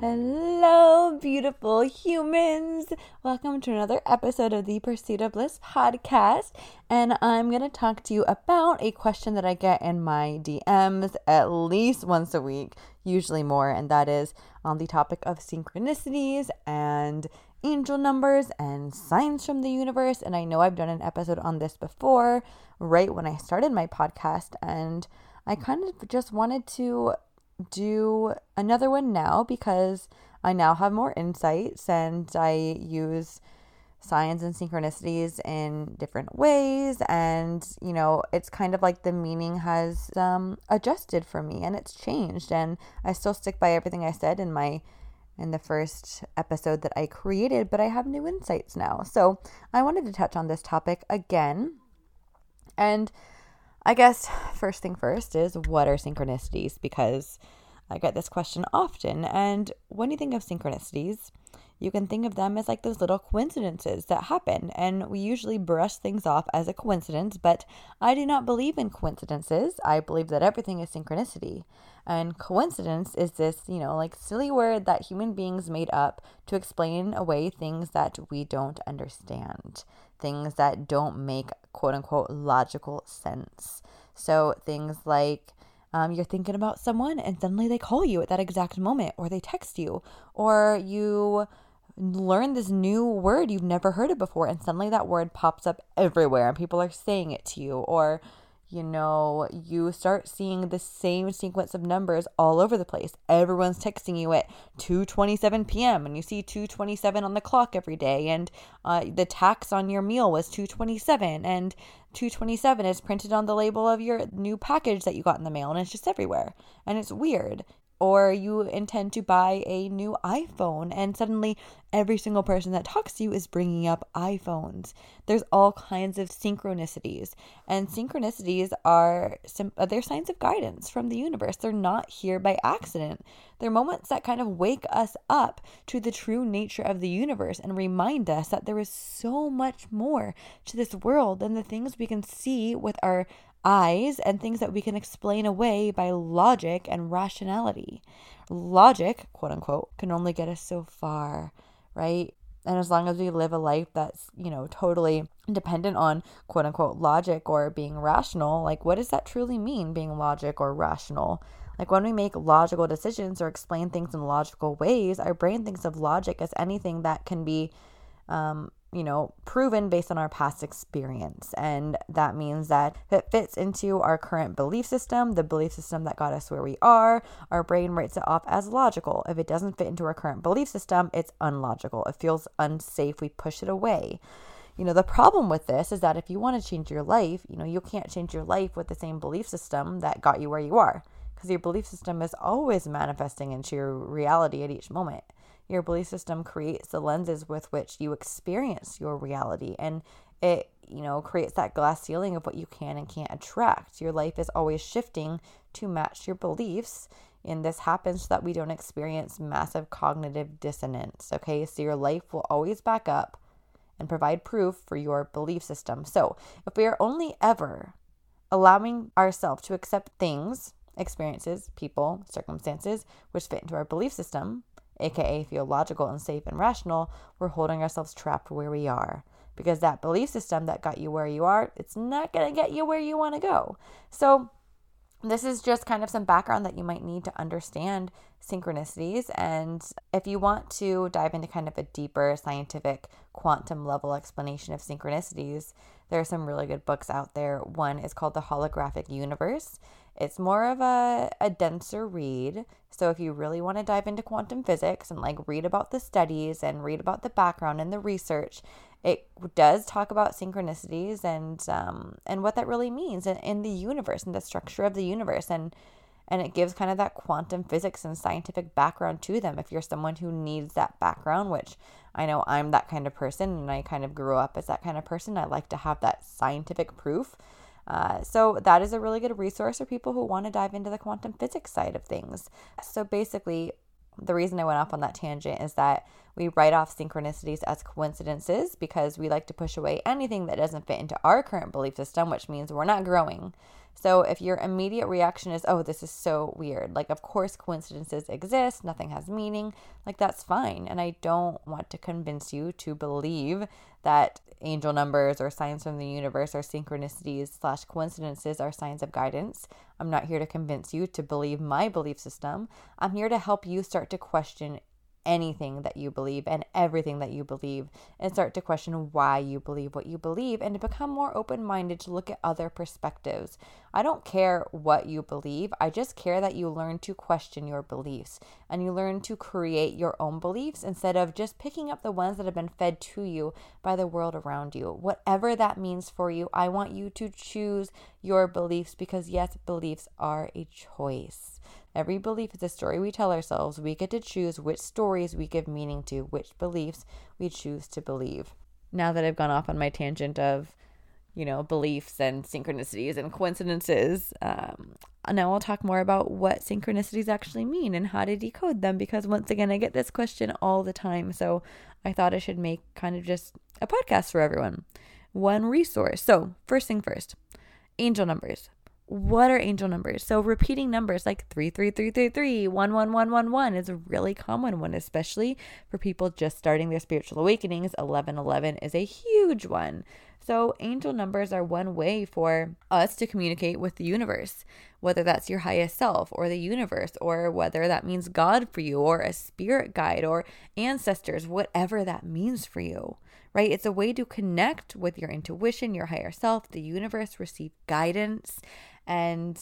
Hello, beautiful humans. Welcome to another episode of the Pursuit of Bliss podcast. And I'm going to talk to you about a question that I get in my DMs at least once a week, usually more, and that is on the topic of synchronicities and angel numbers and signs from the universe. And I know I've done an episode on this before, right when I started my podcast. And I kind of just wanted to do another one now because I now have more insights and I use signs and synchronicities in different ways. And you know it's kind of like the meaning has um, adjusted for me and it's changed. And i still stick by everything i said in my in the first episode that i created but i have new insights now. So i wanted to touch on this topic again. And i guess first thing first is what are synchronicities because i get this question often and when you think of synchronicities you can think of them as like those little coincidences that happen. And we usually brush things off as a coincidence, but I do not believe in coincidences. I believe that everything is synchronicity. And coincidence is this, you know, like silly word that human beings made up to explain away things that we don't understand, things that don't make quote unquote logical sense. So things like, um, you're thinking about someone and suddenly they call you at that exact moment, or they text you, or you learn this new word you've never heard of before and suddenly that word pops up everywhere and people are saying it to you or you know you start seeing the same sequence of numbers all over the place everyone's texting you at 2:27 p.m. and you see 2:27 on the clock every day and uh, the tax on your meal was 2:27 and 227 is printed on the label of your new package that you got in the mail and it's just everywhere and it's weird or you intend to buy a new iPhone and suddenly every single person that talks to you is bringing up iPhones. There's all kinds of synchronicities, and synchronicities are they're signs of guidance from the universe. They're not here by accident. They're moments that kind of wake us up to the true nature of the universe and remind us that there is so much more to this world than the things we can see with our eyes and things that we can explain away by logic and rationality. Logic, quote unquote, can only get us so far, right? And as long as we live a life that's, you know, totally dependent on quote unquote logic or being rational, like what does that truly mean, being logic or rational? Like when we make logical decisions or explain things in logical ways, our brain thinks of logic as anything that can be um, you know, proven based on our past experience. And that means that it fits into our current belief system, the belief system that got us where we are, our brain writes it off as logical. If it doesn't fit into our current belief system, it's unlogical. It feels unsafe. We push it away. You know, the problem with this is that if you want to change your life, you know, you can't change your life with the same belief system that got you where you are because your belief system is always manifesting into your reality at each moment. Your belief system creates the lenses with which you experience your reality and it, you know, creates that glass ceiling of what you can and can't attract. Your life is always shifting to match your beliefs. And this happens so that we don't experience massive cognitive dissonance. Okay. So your life will always back up and provide proof for your belief system. So if we are only ever allowing ourselves to accept things, experiences, people, circumstances which fit into our belief system, aka feel logical and safe and rational, we're holding ourselves trapped where we are. Because that belief system that got you where you are, it's not going to get you where you want to go. So, this is just kind of some background that you might need to understand synchronicities. And if you want to dive into kind of a deeper scientific quantum level explanation of synchronicities, there are some really good books out there. One is called The Holographic Universe. It's more of a, a denser read. So if you really want to dive into quantum physics and like read about the studies and read about the background and the research, it does talk about synchronicities and um, and what that really means in, in the universe and the structure of the universe. And and it gives kind of that quantum physics and scientific background to them if you're someone who needs that background which i know i'm that kind of person and i kind of grew up as that kind of person. I like to have that scientific proof uh, so that is a really good resource for people who want to dive into the quantum physics side of things so basically the reason I went off on that tangent is that we write off synchronicities as coincidences because we like to push away anything that doesn't fit into our current belief system, which means we're not growing. So if your immediate reaction is, oh, this is so weird, like, of course, coincidences exist, nothing has meaning, like, that's fine. And I don't want to convince you to believe that angel numbers or signs from the universe or synchronicities slash coincidences are signs of guidance. I'm not here to convince you to believe my belief system. I'm here to help you start to question anything that you believe and everything that you believe and start to question why you believe what you believe and to become more open minded to look at other perspectives. I don't care what you believe, I just care that you learn to question your beliefs and you learn to create your own beliefs instead of just picking up the ones that have been fed to you by the world around you. Whatever that means for you, I want you to choose your beliefs because, yes, beliefs are a choice. Every belief is a story we tell ourselves. We get to choose which stories we give meaning to, which beliefs we choose to believe. Now that I've gone off on my tangent of, you know, beliefs and synchronicities and coincidences, um, now I'll talk more about what synchronicities actually mean and how to decode them because once again, I get this question all the time. So I thought I should make kind of just a podcast for everyone. One resource. So, first thing first angel numbers what are angel numbers? So repeating numbers like 33333, 11111 is a really common one, especially for people just starting their spiritual awakenings. 1111 is a huge one. So angel numbers are one way for us to communicate with the universe, whether that's your highest self or the universe, or whether that means God for you or a spirit guide or ancestors, whatever that means for you right? It's a way to connect with your intuition, your higher self, the universe, receive guidance, and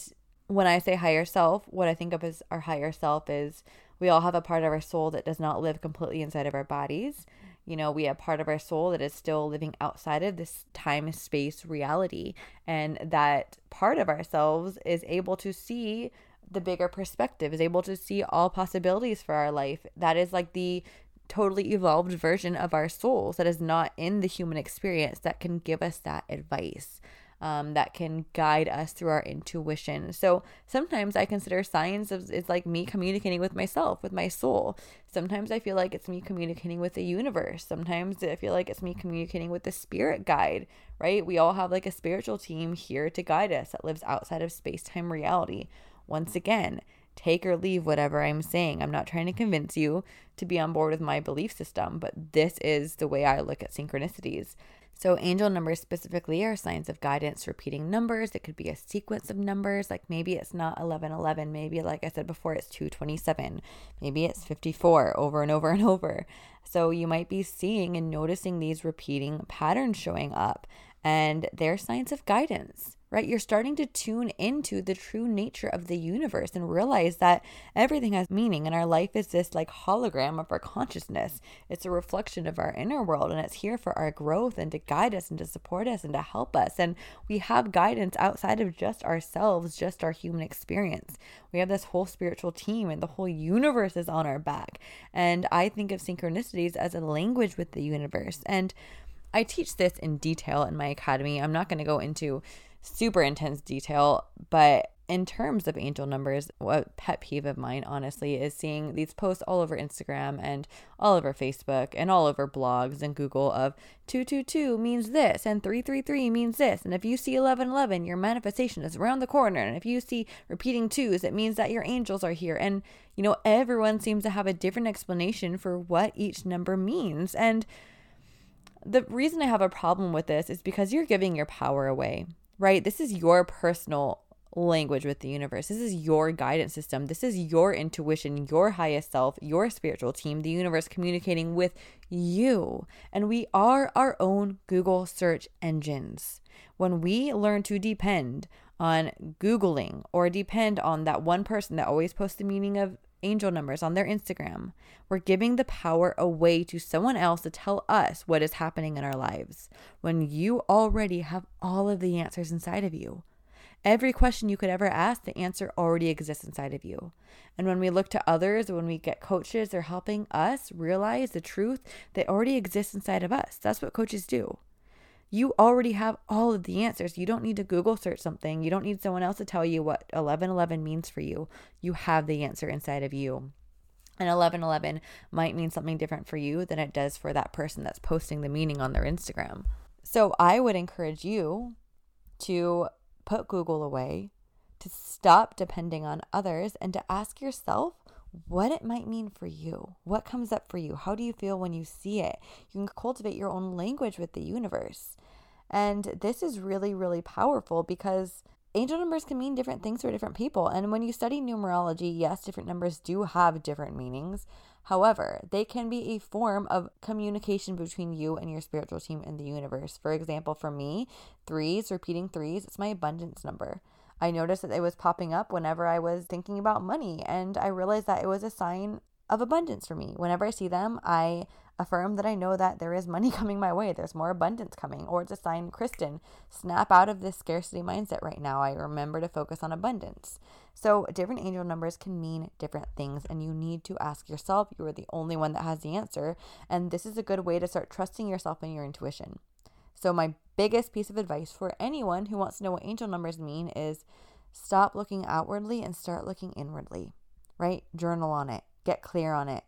when I say higher self, what I think of as our higher self is we all have a part of our soul that does not live completely inside of our bodies. You know, we have part of our soul that is still living outside of this time space reality. And that part of ourselves is able to see the bigger perspective, is able to see all possibilities for our life. That is like the totally evolved version of our souls that is not in the human experience that can give us that advice um, that can guide us through our intuition. So sometimes I consider science is, is like me communicating with myself, with my soul. Sometimes I feel like it's me communicating with the universe. Sometimes I feel like it's me communicating with the spirit guide, right? We all have like a spiritual team here to guide us that lives outside of space time reality. Once again, take or leave whatever I'm saying. I'm not trying to convince you to be on board with my belief system, but this is the way I look at synchronicities. So, angel numbers specifically are signs of guidance, repeating numbers. It could be a sequence of numbers, like maybe it's not 1111, maybe, like I said before, it's 227, maybe it's 54 over and over and over. So, you might be seeing and noticing these repeating patterns showing up, and they're signs of guidance right? You're starting to tune into the true nature of the universe and realize that everything has meaning and our life is this like hologram of our consciousness. It's a reflection of our inner world and it's here for our growth and to guide us and to support us and to help us. And we have guidance outside of just ourselves, just our human experience. We have this whole spiritual team and the whole universe is on our back. And I think of synchronicities as a language with the universe. And I teach this in detail in my academy. I'm not going to go into super intense detail, but in terms of angel numbers, what pet peeve of mine, honestly, is seeing these posts all over Instagram and all over Facebook and all over blogs and Google of 222 means this and 333 means this. And if you see 1111, your manifestation is around the corner. And if you see repeating twos, it means that your angels are here. And, you know, everyone seems to have a different explanation for what each number means. And the reason I have a problem with this is because you're giving your power away right? This is your personal language with the universe. This is your guidance system. This is your intuition, your highest self, your spiritual team, the universe communicating with you. And we are our own Google search engines. When we learn to depend on Googling or depend on that one person that always posts the meaning of angel numbers on their Instagram. We're giving the power away to someone else to tell us what is happening in our lives when you already have all of the answers inside of you. Every question you could ever ask, the answer already exists inside of you. And when we look to others, when we get coaches, they're helping us realize the truth that already exists inside of us. That's what coaches do. You already have all of the answers. You don't need to Google search something. You don't need someone else to tell you what 1111 means for you. You have the answer inside of you. And 1111 might mean something different for you than it does for that person that's posting the meaning on their Instagram. So I would encourage you to put Google away, to stop depending on others, and to ask yourself what it might mean for you. What comes up for you? How do you feel when you see it? You can cultivate your own language with the universe. And this is really, really powerful because angel numbers can mean different things for different people. And when you study numerology, yes, different numbers do have different meanings. However, they can be a form of communication between you and your spiritual team in the universe. For example, for me, threes, repeating threes, it's my abundance number. I noticed that it was popping up whenever I was thinking about money, and I realized that it was a sign of abundance for me. Whenever I see them, I affirm that I know that there is money coming my way. There's more abundance coming. Or it's a sign, Kristen, snap out of this scarcity mindset right now. I remember to focus on abundance. So, different angel numbers can mean different things, and you need to ask yourself. You are the only one that has the answer. And this is a good way to start trusting yourself and your intuition. So, my biggest piece of advice for anyone who wants to know what angel numbers mean is stop looking outwardly and start looking inwardly, right? Journal on it, get clear on it,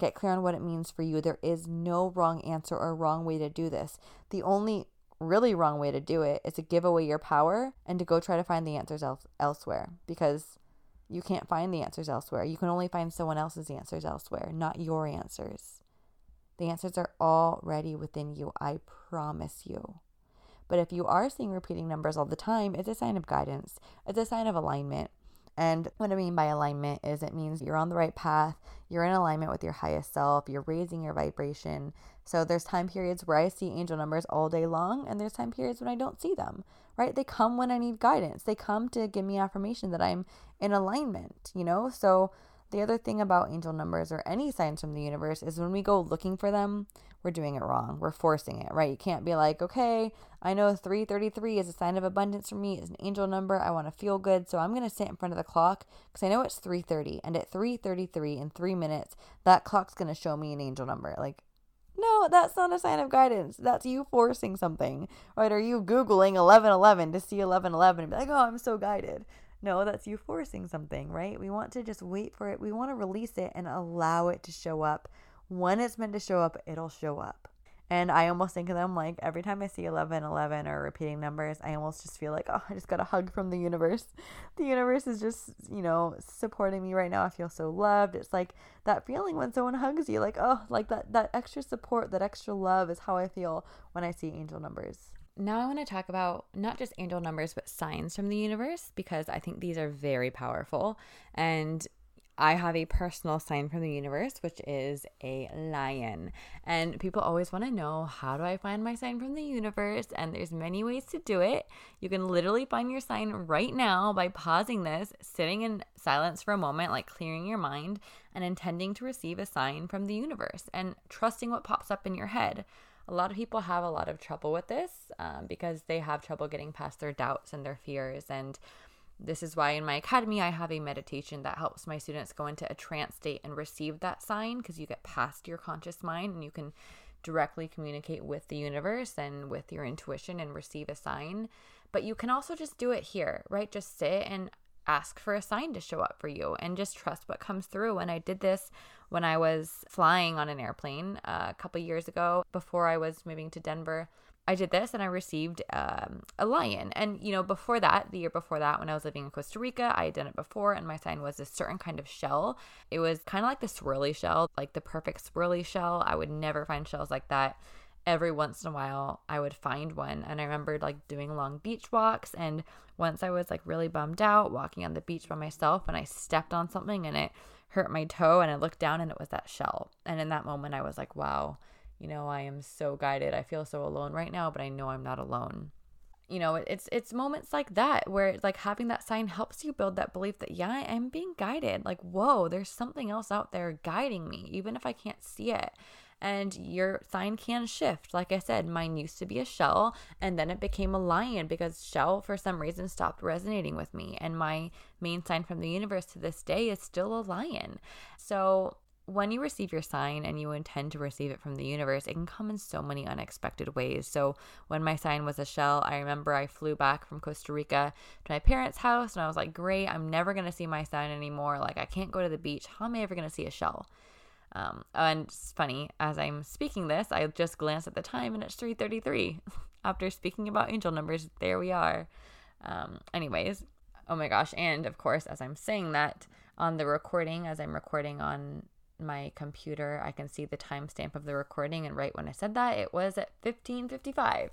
get clear on what it means for you. There is no wrong answer or wrong way to do this. The only really wrong way to do it is to give away your power and to go try to find the answers el- elsewhere because you can't find the answers elsewhere. You can only find someone else's answers elsewhere, not your answers. The answers are already within you, I promise you. But if you are seeing repeating numbers all the time, it's a sign of guidance, it's a sign of alignment. And what I mean by alignment is it means you're on the right path, you're in alignment with your highest self, you're raising your vibration. So there's time periods where I see angel numbers all day long, and there's time periods when I don't see them, right? They come when I need guidance, they come to give me affirmation that I'm in alignment, you know? So the other thing about angel numbers or any signs from the universe is when we go looking for them, we're doing it wrong. We're forcing it, right? You can't be like, okay, I know 333 is a sign of abundance for me. It's an angel number. I want to feel good. So I'm going to sit in front of the clock because I know it's 330. And at 333 in three minutes, that clock's going to show me an angel number. Like, no, that's not a sign of guidance. That's you forcing something, right? Are you Googling 1111 to see 1111 and be like, oh, I'm so guided? No, that's you forcing something, right? We want to just wait for it. We want to release it and allow it to show up when it's meant to show up, it'll show up. And I almost think of them like every time I see 11, 11 or repeating numbers, I almost just feel like, oh, I just got a hug from the universe. The universe is just, you know, supporting me right now. I feel so loved. It's like that feeling when someone hugs you, like, oh, like that, that extra support, that extra love is how I feel when I see angel numbers. Now, I want to talk about not just angel numbers, but signs from the universe because I think these are very powerful. And I have a personal sign from the universe, which is a lion. And people always want to know how do I find my sign from the universe? And there's many ways to do it. You can literally find your sign right now by pausing this, sitting in silence for a moment, like clearing your mind, and intending to receive a sign from the universe and trusting what pops up in your head. A lot of people have a lot of trouble with this um, because they have trouble getting past their doubts and their fears. And this is why in my academy, I have a meditation that helps my students go into a trance state and receive that sign because you get past your conscious mind and you can directly communicate with the universe and with your intuition and receive a sign. But you can also just do it here, right? Just sit and ask for a sign to show up for you and just trust what comes through. And I did this when I was flying on an airplane uh, a couple years ago before I was moving to Denver. I did this and I received um, a lion. And, you know, before that, the year before that, when I was living in Costa Rica, I had done it before, and my sign was a certain kind of shell. It was kind of like the swirly shell, like the perfect swirly shell. I would never find shells like that. Every once in a while, I would find one. And I remembered like doing long beach walks. And once I was like really bummed out walking on the beach by myself, and I stepped on something and it hurt my toe, and I looked down and it was that shell. And in that moment, I was like, wow you know, I am so guided. I feel so alone right now, but I know I'm not alone. you know, it's it's moments like that where like having that sign helps you build that belief that yeah, I'm being guided. Like, whoa, there's something else out there guiding me, even if I can't see it. And your sign can shift. Like I said, mine used to be a shell and then it became a lion because shell for some reason stopped resonating with me. And my main sign from the universe to this day is still a lion. So when you receive your sign and you intend to receive it from the universe, it can come in so many unexpected ways. So, when my sign was a shell, I remember I flew back from Costa Rica to my parents' house and I was like, Great, I'm never going to see my sign anymore. Like, I can't go to the beach. How am I ever going to see a shell? Um, and it's funny, as I'm speaking this, I just glanced at the time and it's 3:33. After speaking about angel numbers, there we are. Um, anyways, oh my gosh, and of course, as I'm saying that on the recording, as I'm recording on my computer, I can see the timestamp of the recording, and right when I said that, it was at 15:55.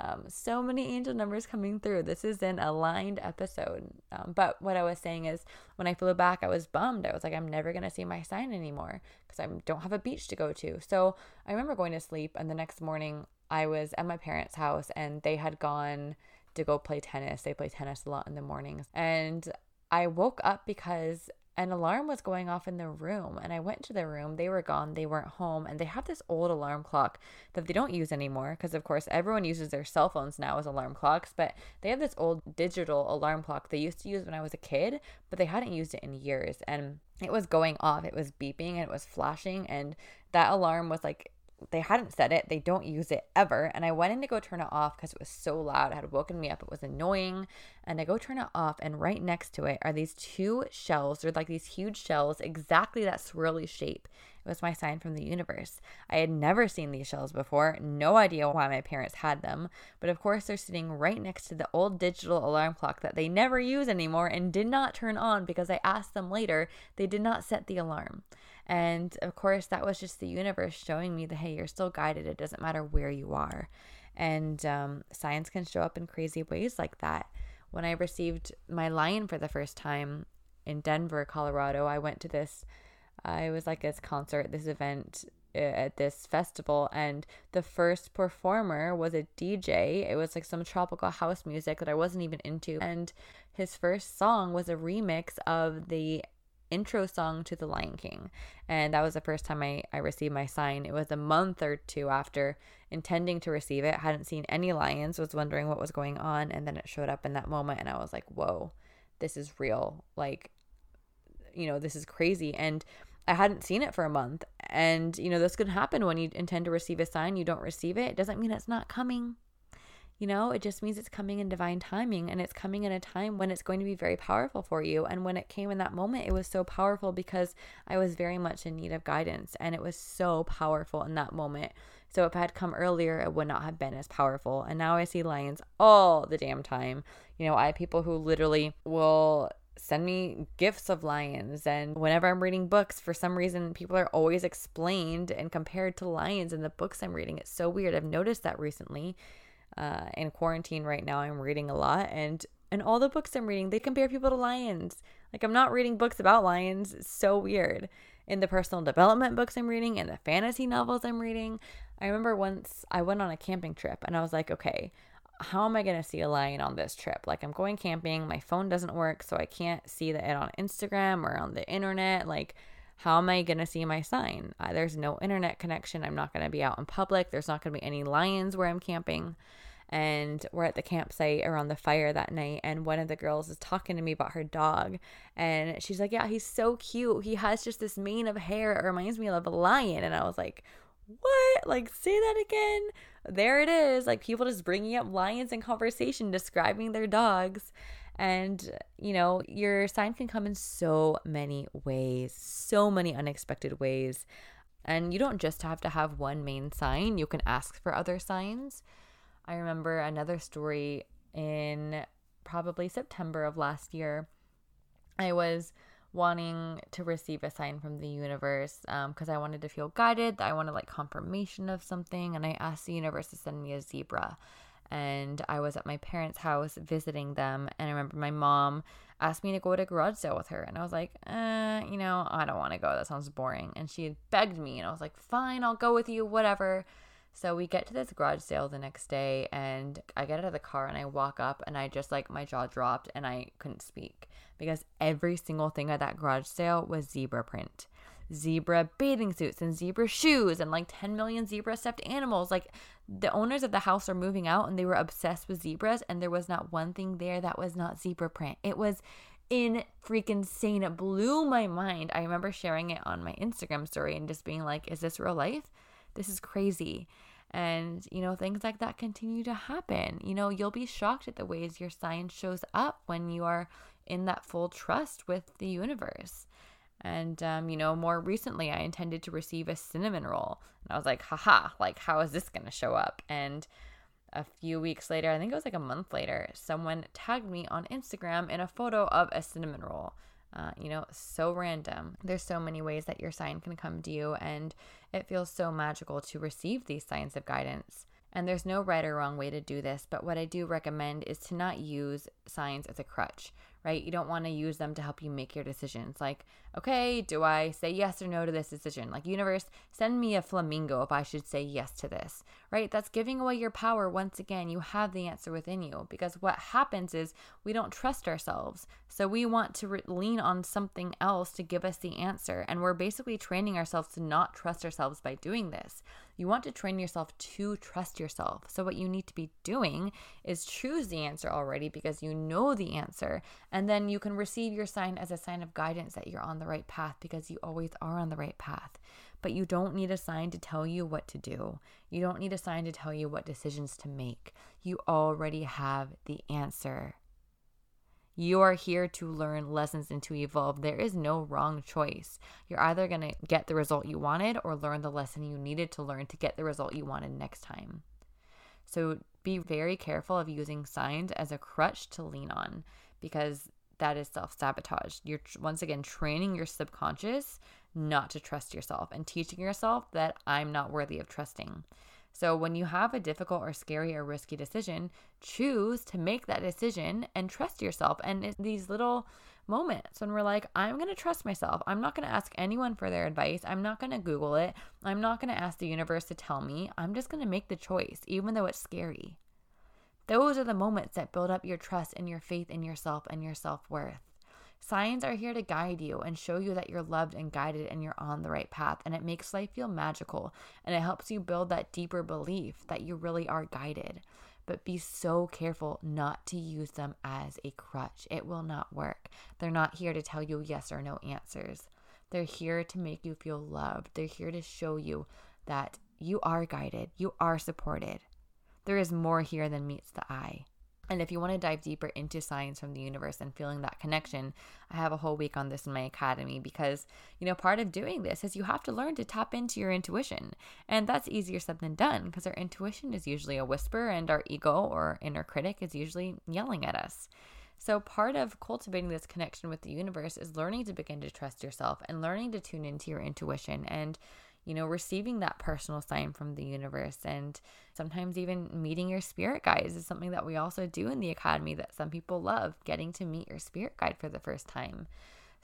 Um, so many angel numbers coming through. This is an aligned episode. Um, but what I was saying is, when I flew back, I was bummed. I was like, I'm never gonna see my sign anymore because I don't have a beach to go to. So I remember going to sleep, and the next morning, I was at my parents' house, and they had gone to go play tennis. They play tennis a lot in the mornings, and I woke up because an alarm was going off in the room and i went to the room they were gone they weren't home and they have this old alarm clock that they don't use anymore because of course everyone uses their cell phones now as alarm clocks but they have this old digital alarm clock they used to use when i was a kid but they hadn't used it in years and it was going off it was beeping and it was flashing and that alarm was like they hadn't said it. They don't use it ever. And I went in to go turn it off because it was so loud. It had woken me up. It was annoying. And I go turn it off, and right next to it are these two shells. They're like these huge shells, exactly that swirly shape. It was my sign from the universe. I had never seen these shells before, no idea why my parents had them, but of course they're sitting right next to the old digital alarm clock that they never use anymore and did not turn on because I asked them later. They did not set the alarm. And of course, that was just the universe showing me that, hey, you're still guided. It doesn't matter where you are. And um, science can show up in crazy ways like that. When I received my lion for the first time in Denver, Colorado, I went to this, uh, was like this concert, this event uh, at this festival and the first performer was a DJ. It was like some tropical house music that I wasn't even into and his first song was a remix of the intro song to The Lion King. And that was the first time I, I received my sign. It was a month or two after intending to receive it. Hadn't seen any lions, was wondering what was going on. And then it showed up in that moment. And I was like, whoa, this is real. Like, you know, this is crazy. And I hadn't seen it for a month. And, you know, this could happen when you intend to receive a sign, you don't receive it. It doesn't mean it's not coming. You know, it just means it's coming in divine timing and it's coming in a time when it's going to be very powerful for you. And when it came in that moment, it was so powerful because I was very much in need of guidance and it was so powerful in that moment. So if it had come earlier, it would not have been as powerful. And now I see lions all the damn time. You know, I have people who literally will send me gifts of lions and whenever i'm reading books for some reason people are always explained and compared to lions in the books i'm reading it's so weird i've noticed that recently uh, in quarantine right now, I'm reading a lot, and and all the books I'm reading, they compare people to lions. Like I'm not reading books about lions. It's so weird. In the personal development books I'm reading, and the fantasy novels I'm reading, I remember once I went on a camping trip, and I was like, okay, how am I going to see a lion on this trip? Like, I'm going camping, my phone doesn't work, so I can't see the it on Instagram or on the internet. Like, how am I going to see my sign? Uh, there's no internet connection. I'm not going to be out in public. There's not going to be any lions where I'm camping and we're at the campsite around the fire that night and one of the girls is talking to me about her dog and she's like yeah he's so cute. He has just this mane of hair. It reminds me of a lion. And i was like what? Like say that again? There it is. Like people just bringing up lions in conversation describing their dogs and you know your sign can come in so many ways so many unexpected ways. And you don't just have to have one main sign. You can ask for other signs I remember another story in probably September of last year. I was wanting to receive a sign from the universe because um, I wanted to feel guided. I wanted like confirmation of something, and I asked the universe to send me a zebra. And I was at my parents' house visiting them, and I remember my mom asked me to go to a garage sale with her, and I was like, eh, you know, I don't want to go. That sounds boring. And she begged me, and I was like, fine, I'll go with you, whatever. So we get to this garage sale the next day, and I get out of the car and I walk up, and I just like my jaw dropped and I couldn't speak because every single thing at that garage sale was zebra print zebra bathing suits and zebra shoes and like 10 million zebra stuffed animals. Like the owners of the house are moving out and they were obsessed with zebras, and there was not one thing there that was not zebra print. It was in freaking insane. It blew my mind. I remember sharing it on my Instagram story and just being like, is this real life? This is crazy. And, you know, things like that continue to happen. You know, you'll be shocked at the ways your sign shows up when you are in that full trust with the universe. And, um, you know, more recently, I intended to receive a cinnamon roll. And I was like, haha, like, how is this going to show up? And a few weeks later, I think it was like a month later, someone tagged me on Instagram in a photo of a cinnamon roll. Uh, you know, so random. There's so many ways that your sign can come to you, and it feels so magical to receive these signs of guidance. And there's no right or wrong way to do this, but what I do recommend is to not use signs as a crutch, right? You don't want to use them to help you make your decisions. Like, okay, do I say yes or no to this decision? Like, universe, send me a flamingo if I should say yes to this, right? That's giving away your power. Once again, you have the answer within you because what happens is we don't trust ourselves. So we want to re- lean on something else to give us the answer. And we're basically training ourselves to not trust ourselves by doing this. You want to train yourself to trust yourself. So, what you need to be doing is choose the answer already because you know the answer. And then you can receive your sign as a sign of guidance that you're on the right path because you always are on the right path. But you don't need a sign to tell you what to do. You don't need a sign to tell you what decisions to make. You already have the answer. You are here to learn lessons and to evolve. There is no wrong choice. You're either going to get the result you wanted or learn the lesson you needed to learn to get the result you wanted next time. So be very careful of using signs as a crutch to lean on because that is self sabotage. You're once again training your subconscious not to trust yourself and teaching yourself that I'm not worthy of trusting. So, when you have a difficult or scary or risky decision, choose to make that decision and trust yourself. And these little moments when we're like, I'm going to trust myself. I'm not going to ask anyone for their advice. I'm not going to Google it. I'm not going to ask the universe to tell me. I'm just going to make the choice, even though it's scary. Those are the moments that build up your trust and your faith in yourself and your self worth. Signs are here to guide you and show you that you're loved and guided and you're on the right path. And it makes life feel magical and it helps you build that deeper belief that you really are guided. But be so careful not to use them as a crutch. It will not work. They're not here to tell you yes or no answers. They're here to make you feel loved. They're here to show you that you are guided, you are supported. There is more here than meets the eye. And if you want to dive deeper into signs from the universe and feeling that connection, I have a whole week on this in my academy because, you know, part of doing this is you have to learn to tap into your intuition. And that's easier said than done because our intuition is usually a whisper and our ego or inner critic is usually yelling at us. So, part of cultivating this connection with the universe is learning to begin to trust yourself and learning to tune into your intuition and you know, receiving that personal sign from the universe and sometimes even meeting your spirit guides is something that we also do in the academy that some people love, getting to meet your spirit guide for the first time.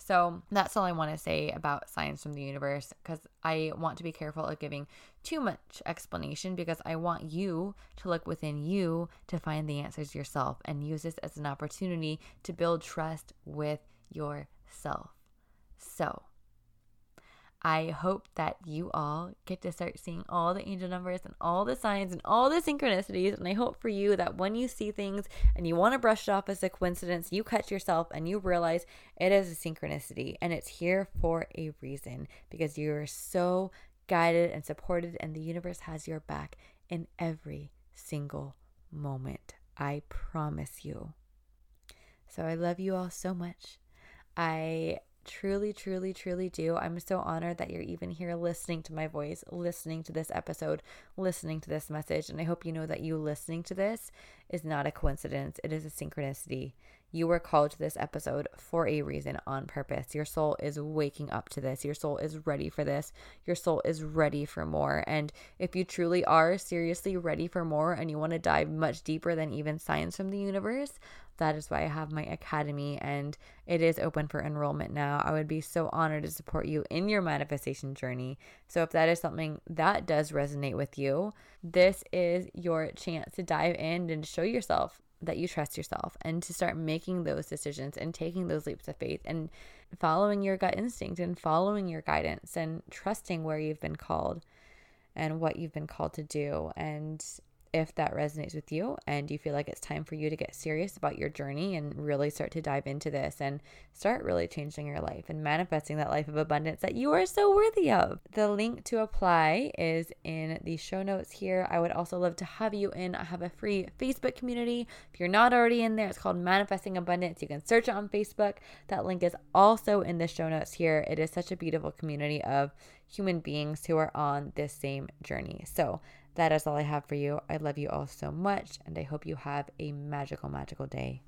So that's all I want to say about signs from the universe because I want to be careful of giving too much explanation because I want you to look within you to find the answers yourself and use this as an opportunity to build trust with yourself. So, I hope that you all get to start seeing all the angel numbers and all the signs and all the synchronicities. And I hope for you that when you see things and you want to brush it off as a coincidence, you catch yourself and you realize it is a synchronicity and it's here for a reason because you're so guided and supported, and the universe has your back in every single moment. I promise you. So I love you all so much. I truly, truly, truly do. I'm so honored that you're even here listening to my voice, listening to this episode, listening to this message. And I hope you know that you listening to this is not a coincidence, it is a synchronicity. You were called to this episode for a reason on purpose. Your soul is waking up to this. Your soul is ready for this. Your soul is ready for more. And if you truly are seriously ready for more and you want to dive much deeper than even science from the universe, that is why I have my academy and it is open for enrollment now. I would be so honored to support you in your manifestation journey. So, if that is something that does resonate with you, this is your chance to dive in and show yourself that you trust yourself and to start making those decisions and taking those leaps of faith and following your gut instinct and following your guidance and trusting where you've been called and what you've been called to do. And if that resonates with you and you feel like it's time for you to get serious about your journey and really start to dive into this and start really changing your life and manifesting that life of abundance that you are so worthy of. The link to apply is in the show notes here. I would also love to have you in. I have a free Facebook community. If you're not already in there, it's called Manifesting Abundance. You can search it on Facebook. That link is also in the show notes here. It is such a beautiful community of human beings who are on this same journey. So, that is all I have for you. I love you all so much, and I hope you have a magical, magical day.